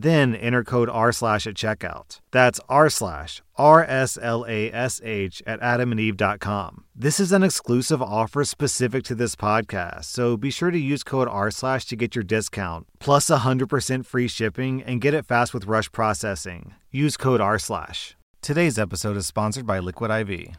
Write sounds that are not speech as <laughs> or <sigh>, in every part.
Then enter code R slash at checkout. That's R slash R S L A S H at adamandeve.com. This is an exclusive offer specific to this podcast, so be sure to use code R slash to get your discount, plus 100% free shipping, and get it fast with rush processing. Use code R slash. Today's episode is sponsored by Liquid IV.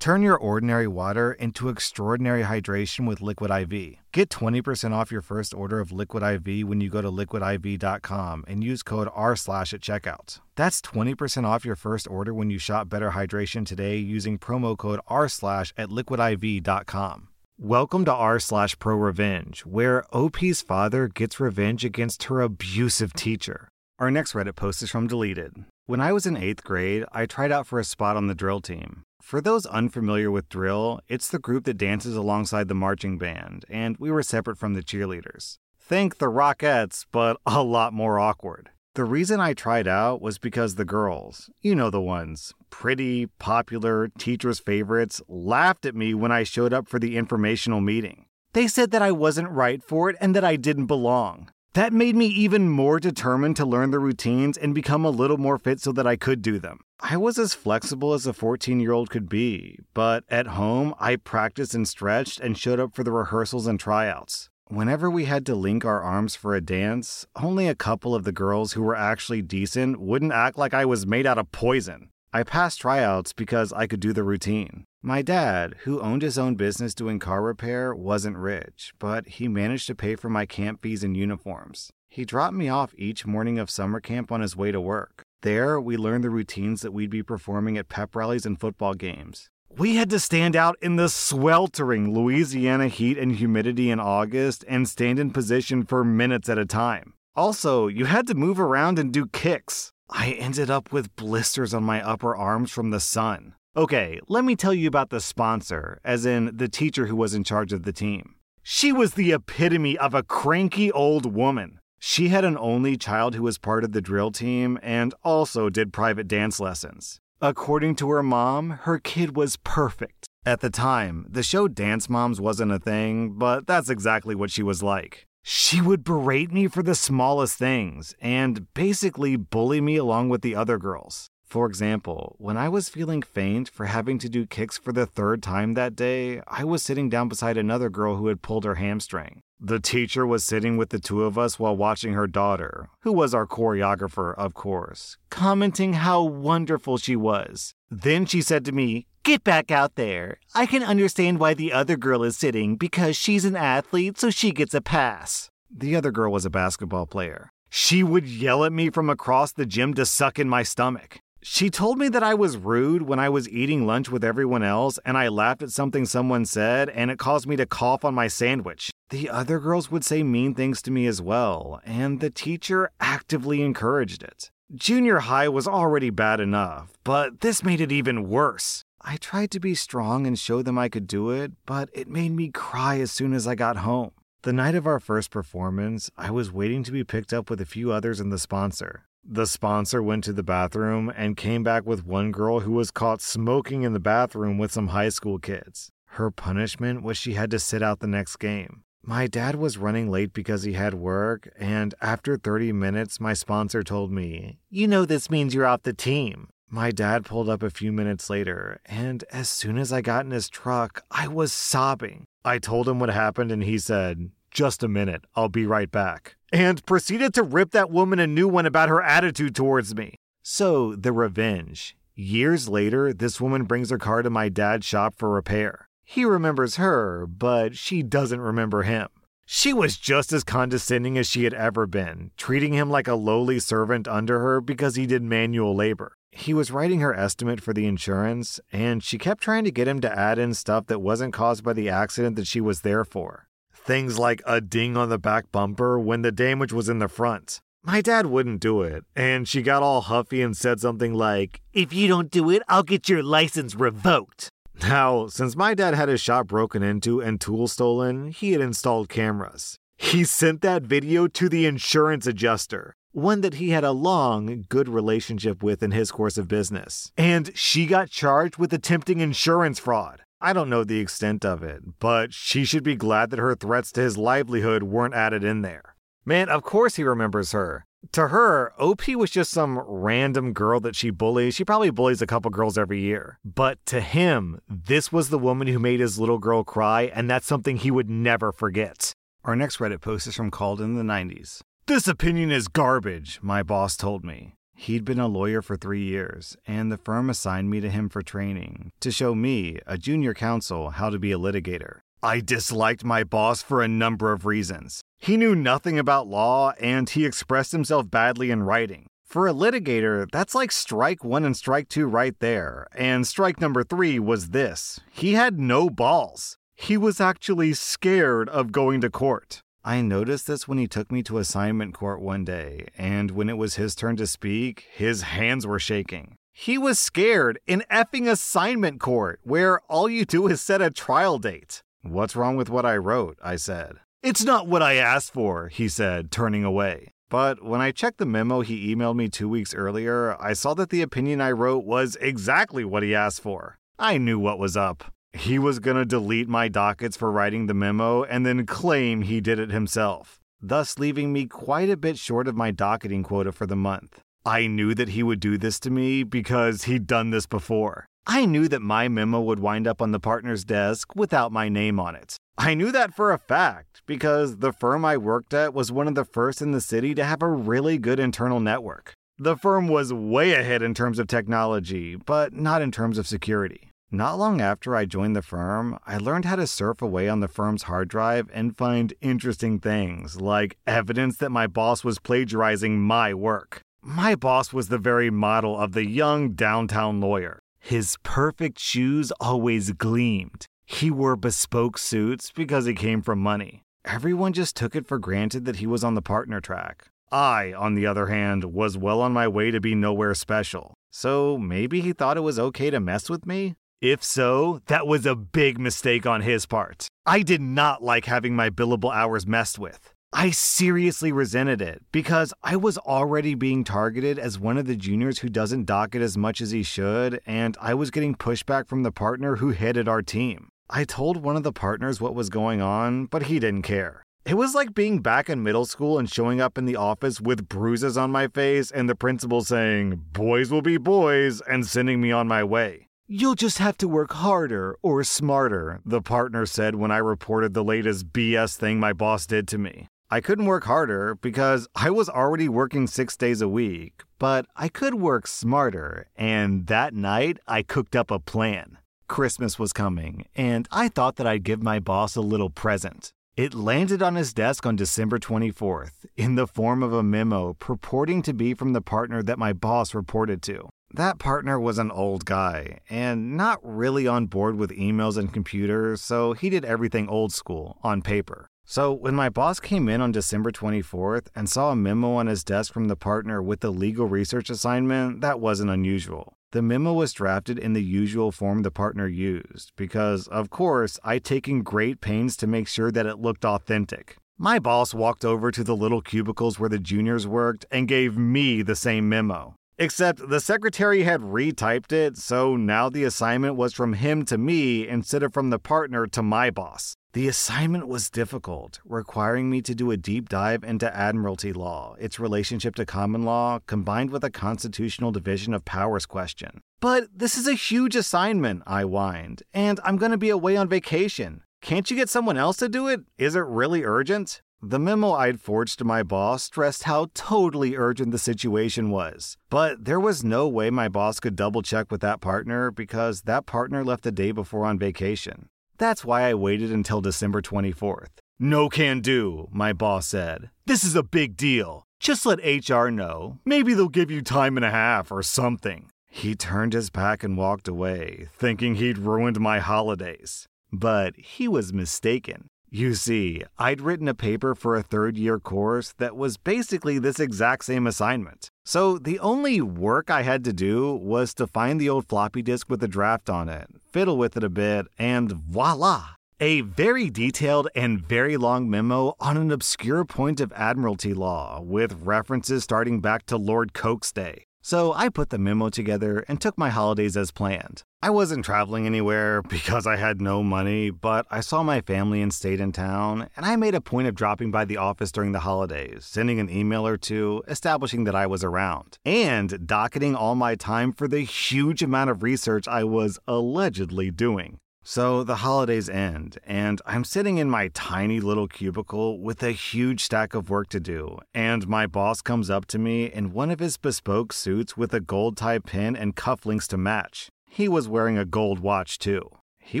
Turn your ordinary water into extraordinary hydration with Liquid IV. Get 20% off your first order of Liquid IV when you go to liquidiv.com and use code R slash at checkout. That's 20% off your first order when you shop Better Hydration today using promo code R slash at liquidiv.com. Welcome to r slash pro revenge, where OP's father gets revenge against her abusive teacher. Our next Reddit post is from Deleted. When I was in eighth grade, I tried out for a spot on the drill team. For those unfamiliar with drill, it's the group that dances alongside the marching band, and we were separate from the cheerleaders. Think the Rockettes, but <laughs> a lot more awkward. The reason I tried out was because the girls, you know the ones, pretty, popular, teachers' favorites, laughed at me when I showed up for the informational meeting. They said that I wasn't right for it and that I didn't belong. That made me even more determined to learn the routines and become a little more fit so that I could do them. I was as flexible as a 14 year old could be, but at home, I practiced and stretched and showed up for the rehearsals and tryouts. Whenever we had to link our arms for a dance, only a couple of the girls who were actually decent wouldn't act like I was made out of poison. I passed tryouts because I could do the routine. My dad, who owned his own business doing car repair, wasn't rich, but he managed to pay for my camp fees and uniforms. He dropped me off each morning of summer camp on his way to work. There, we learned the routines that we'd be performing at pep rallies and football games. We had to stand out in the sweltering Louisiana heat and humidity in August and stand in position for minutes at a time. Also, you had to move around and do kicks. I ended up with blisters on my upper arms from the sun. Okay, let me tell you about the sponsor, as in the teacher who was in charge of the team. She was the epitome of a cranky old woman. She had an only child who was part of the drill team and also did private dance lessons. According to her mom, her kid was perfect. At the time, the show Dance Moms wasn't a thing, but that's exactly what she was like. She would berate me for the smallest things and basically bully me along with the other girls. For example, when I was feeling faint for having to do kicks for the third time that day, I was sitting down beside another girl who had pulled her hamstring. The teacher was sitting with the two of us while watching her daughter, who was our choreographer, of course, commenting how wonderful she was. Then she said to me, Get back out there. I can understand why the other girl is sitting because she's an athlete, so she gets a pass. The other girl was a basketball player. She would yell at me from across the gym to suck in my stomach. She told me that I was rude when I was eating lunch with everyone else and I laughed at something someone said and it caused me to cough on my sandwich. The other girls would say mean things to me as well, and the teacher actively encouraged it. Junior high was already bad enough, but this made it even worse. I tried to be strong and show them I could do it, but it made me cry as soon as I got home. The night of our first performance, I was waiting to be picked up with a few others and the sponsor. The sponsor went to the bathroom and came back with one girl who was caught smoking in the bathroom with some high school kids. Her punishment was she had to sit out the next game. My dad was running late because he had work, and after 30 minutes, my sponsor told me, You know, this means you're off the team. My dad pulled up a few minutes later, and as soon as I got in his truck, I was sobbing. I told him what happened, and he said, Just a minute, I'll be right back and proceeded to rip that woman a new one about her attitude towards me. So, the revenge. Years later, this woman brings her car to my dad's shop for repair. He remembers her, but she doesn't remember him. She was just as condescending as she had ever been, treating him like a lowly servant under her because he did manual labor. He was writing her estimate for the insurance, and she kept trying to get him to add in stuff that wasn't caused by the accident that she was there for. Things like a ding on the back bumper when the damage was in the front. My dad wouldn't do it, and she got all huffy and said something like, If you don't do it, I'll get your license revoked. Now, since my dad had his shop broken into and tools stolen, he had installed cameras. He sent that video to the insurance adjuster, one that he had a long, good relationship with in his course of business. And she got charged with attempting insurance fraud. I don't know the extent of it, but she should be glad that her threats to his livelihood weren't added in there. Man, of course he remembers her. To her, OP was just some random girl that she bullies. She probably bullies a couple girls every year. But to him, this was the woman who made his little girl cry, and that's something he would never forget. Our next Reddit post is from Called in the 90s. This opinion is garbage, my boss told me. He'd been a lawyer for three years, and the firm assigned me to him for training to show me, a junior counsel, how to be a litigator. I disliked my boss for a number of reasons. He knew nothing about law, and he expressed himself badly in writing. For a litigator, that's like strike one and strike two right there. And strike number three was this he had no balls. He was actually scared of going to court. I noticed this when he took me to assignment court one day, and when it was his turn to speak, his hands were shaking. He was scared in effing assignment court, where all you do is set a trial date. What's wrong with what I wrote? I said. It's not what I asked for, he said, turning away. But when I checked the memo he emailed me two weeks earlier, I saw that the opinion I wrote was exactly what he asked for. I knew what was up. He was going to delete my dockets for writing the memo and then claim he did it himself, thus leaving me quite a bit short of my docketing quota for the month. I knew that he would do this to me because he'd done this before. I knew that my memo would wind up on the partner's desk without my name on it. I knew that for a fact because the firm I worked at was one of the first in the city to have a really good internal network. The firm was way ahead in terms of technology, but not in terms of security. Not long after I joined the firm, I learned how to surf away on the firm's hard drive and find interesting things, like evidence that my boss was plagiarizing my work. My boss was the very model of the young downtown lawyer. His perfect shoes always gleamed. He wore bespoke suits because he came from money. Everyone just took it for granted that he was on the partner track. I, on the other hand, was well on my way to be nowhere special. So maybe he thought it was okay to mess with me? If so, that was a big mistake on his part. I did not like having my billable hours messed with. I seriously resented it because I was already being targeted as one of the juniors who doesn't dock it as much as he should, and I was getting pushback from the partner who headed our team. I told one of the partners what was going on, but he didn't care. It was like being back in middle school and showing up in the office with bruises on my face and the principal saying, Boys will be boys, and sending me on my way. You'll just have to work harder or smarter, the partner said when I reported the latest BS thing my boss did to me. I couldn't work harder because I was already working six days a week, but I could work smarter, and that night I cooked up a plan. Christmas was coming, and I thought that I'd give my boss a little present. It landed on his desk on December 24th in the form of a memo purporting to be from the partner that my boss reported to. That partner was an old guy and not really on board with emails and computers, so he did everything old school, on paper. So when my boss came in on December 24th and saw a memo on his desk from the partner with the legal research assignment, that wasn't unusual. The memo was drafted in the usual form the partner used, because, of course, I'd taken great pains to make sure that it looked authentic. My boss walked over to the little cubicles where the juniors worked and gave me the same memo. Except the secretary had retyped it, so now the assignment was from him to me instead of from the partner to my boss. The assignment was difficult, requiring me to do a deep dive into admiralty law, its relationship to common law, combined with a constitutional division of powers question. But this is a huge assignment, I whined, and I'm going to be away on vacation. Can't you get someone else to do it? Is it really urgent? The memo I'd forged to my boss stressed how totally urgent the situation was. But there was no way my boss could double check with that partner because that partner left the day before on vacation. That's why I waited until December 24th. No can do, my boss said. This is a big deal. Just let HR know. Maybe they'll give you time and a half or something. He turned his back and walked away, thinking he'd ruined my holidays. But he was mistaken. You see, I'd written a paper for a third year course that was basically this exact same assignment. So the only work I had to do was to find the old floppy disk with the draft on it, fiddle with it a bit, and voila! A very detailed and very long memo on an obscure point of admiralty law, with references starting back to Lord Coke's day. So I put the memo together and took my holidays as planned. I wasn't traveling anywhere <laughs> because I had no money, but I saw my family and stayed in town, and I made a point of dropping by the office during the holidays, sending an email or two, establishing that I was around, and docketing all my time for the huge amount of research I was allegedly doing. So the holidays end, and I'm sitting in my tiny little cubicle with a huge stack of work to do. And my boss comes up to me in one of his bespoke suits with a gold tie pin and cufflinks to match. He was wearing a gold watch, too. He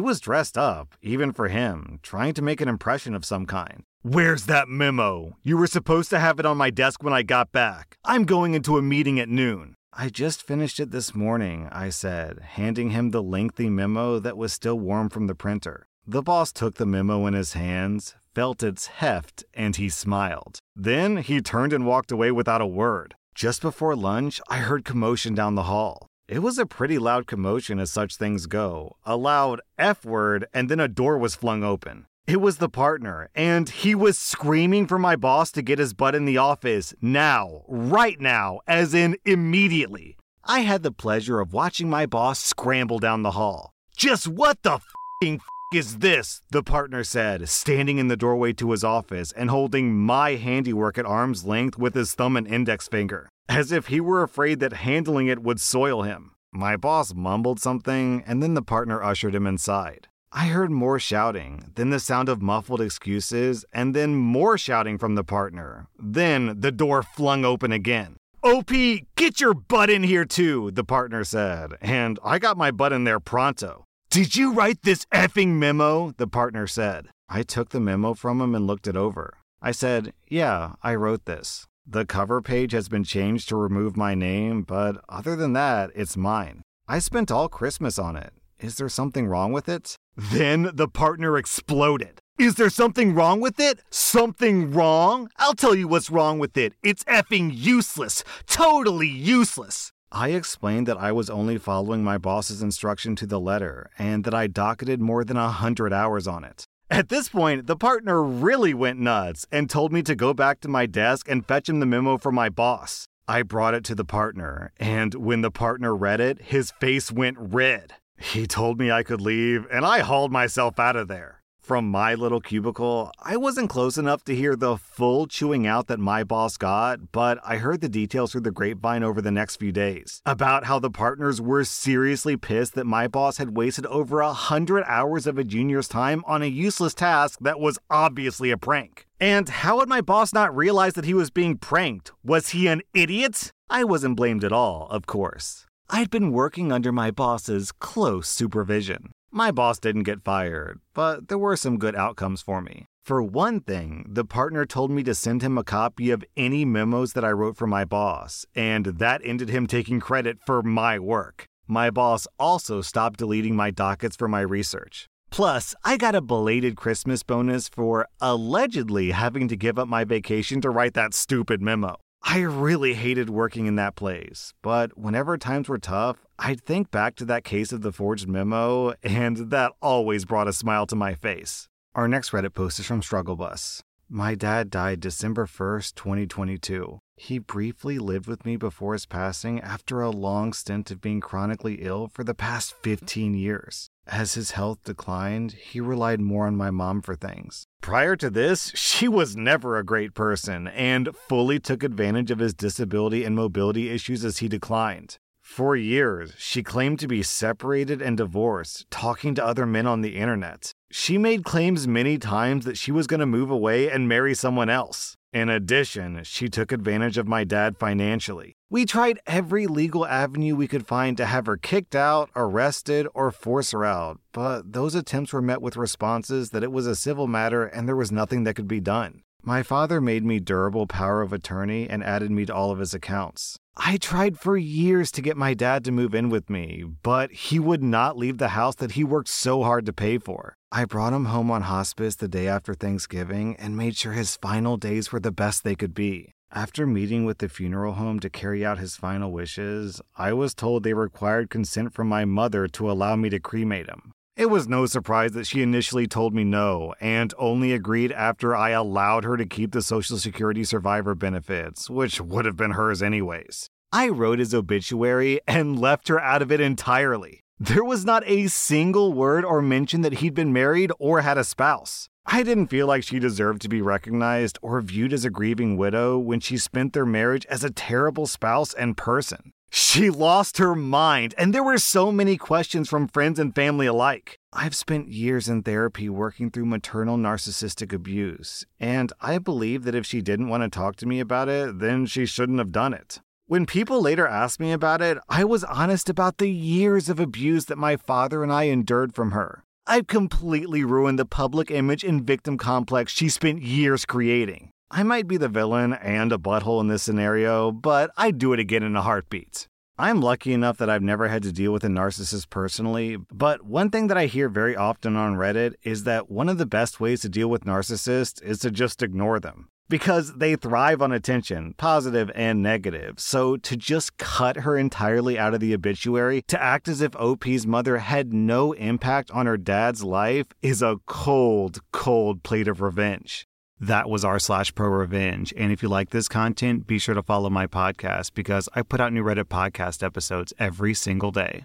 was dressed up, even for him, trying to make an impression of some kind. Where's that memo? You were supposed to have it on my desk when I got back. I'm going into a meeting at noon. I just finished it this morning, I said, handing him the lengthy memo that was still warm from the printer. The boss took the memo in his hands, felt its heft, and he smiled. Then he turned and walked away without a word. Just before lunch, I heard commotion down the hall. It was a pretty loud commotion as such things go. A loud F word, and then a door was flung open. It was the partner, and he was screaming for my boss to get his butt in the office now, right now, as in immediately. I had the pleasure of watching my boss scramble down the hall. Just what the f- is this? The partner said, standing in the doorway to his office and holding my handiwork at arm's length with his thumb and index finger, as if he were afraid that handling it would soil him. My boss mumbled something, and then the partner ushered him inside. I heard more shouting, then the sound of muffled excuses, and then more shouting from the partner. Then the door flung open again. OP, get your butt in here too, the partner said, and I got my butt in there pronto. Did you write this effing memo? The partner said. I took the memo from him and looked it over. I said, Yeah, I wrote this. The cover page has been changed to remove my name, but other than that, it's mine. I spent all Christmas on it. Is there something wrong with it? Then the partner exploded. Is there something wrong with it? Something wrong? I'll tell you what's wrong with it. It's effing useless. Totally useless. I explained that I was only following my boss's instruction to the letter and that I docketed more than a hundred hours on it. At this point, the partner really went nuts and told me to go back to my desk and fetch him the memo from my boss. I brought it to the partner, and when the partner read it, his face went red. He told me I could leave, and I hauled myself out of there. From my little cubicle, I wasn't close enough to hear the full chewing out that my boss got, but I heard the details through the grapevine over the next few days about how the partners were seriously pissed that my boss had wasted over a hundred hours of a junior's time on a useless task that was obviously a prank. And how had my boss not realized that he was being pranked? Was he an idiot? I wasn't blamed at all, of course. I'd been working under my boss's close supervision. My boss didn't get fired, but there were some good outcomes for me. For one thing, the partner told me to send him a copy of any memos that I wrote for my boss, and that ended him taking credit for my work. My boss also stopped deleting my dockets for my research. Plus, I got a belated Christmas bonus for allegedly having to give up my vacation to write that stupid memo. I really hated working in that place, but whenever times were tough, I'd think back to that case of the forged memo, and that always brought a smile to my face. Our next Reddit post is from Struggle Bus. My dad died December 1st, 2022. He briefly lived with me before his passing after a long stint of being chronically ill for the past 15 years. As his health declined, he relied more on my mom for things. Prior to this, she was never a great person and fully took advantage of his disability and mobility issues as he declined. For years, she claimed to be separated and divorced, talking to other men on the internet. She made claims many times that she was going to move away and marry someone else. In addition, she took advantage of my dad financially. We tried every legal avenue we could find to have her kicked out, arrested, or force her out, but those attempts were met with responses that it was a civil matter and there was nothing that could be done. My father made me durable power of attorney and added me to all of his accounts. I tried for years to get my dad to move in with me, but he would not leave the house that he worked so hard to pay for. I brought him home on hospice the day after Thanksgiving and made sure his final days were the best they could be. After meeting with the funeral home to carry out his final wishes, I was told they required consent from my mother to allow me to cremate him. It was no surprise that she initially told me no and only agreed after I allowed her to keep the Social Security survivor benefits, which would have been hers anyways. I wrote his obituary and left her out of it entirely. There was not a single word or mention that he'd been married or had a spouse. I didn't feel like she deserved to be recognized or viewed as a grieving widow when she spent their marriage as a terrible spouse and person. She lost her mind, and there were so many questions from friends and family alike. I've spent years in therapy working through maternal narcissistic abuse, and I believe that if she didn't want to talk to me about it, then she shouldn't have done it. When people later asked me about it, I was honest about the years of abuse that my father and I endured from her. I've completely ruined the public image and victim complex she spent years creating. I might be the villain and a butthole in this scenario, but I'd do it again in a heartbeat. I'm lucky enough that I've never had to deal with a narcissist personally, but one thing that I hear very often on Reddit is that one of the best ways to deal with narcissists is to just ignore them. Because they thrive on attention, positive and negative. So to just cut her entirely out of the obituary, to act as if OP's mother had no impact on her dad's life, is a cold, cold plate of revenge. That was r slash pro revenge. And if you like this content, be sure to follow my podcast because I put out new Reddit podcast episodes every single day.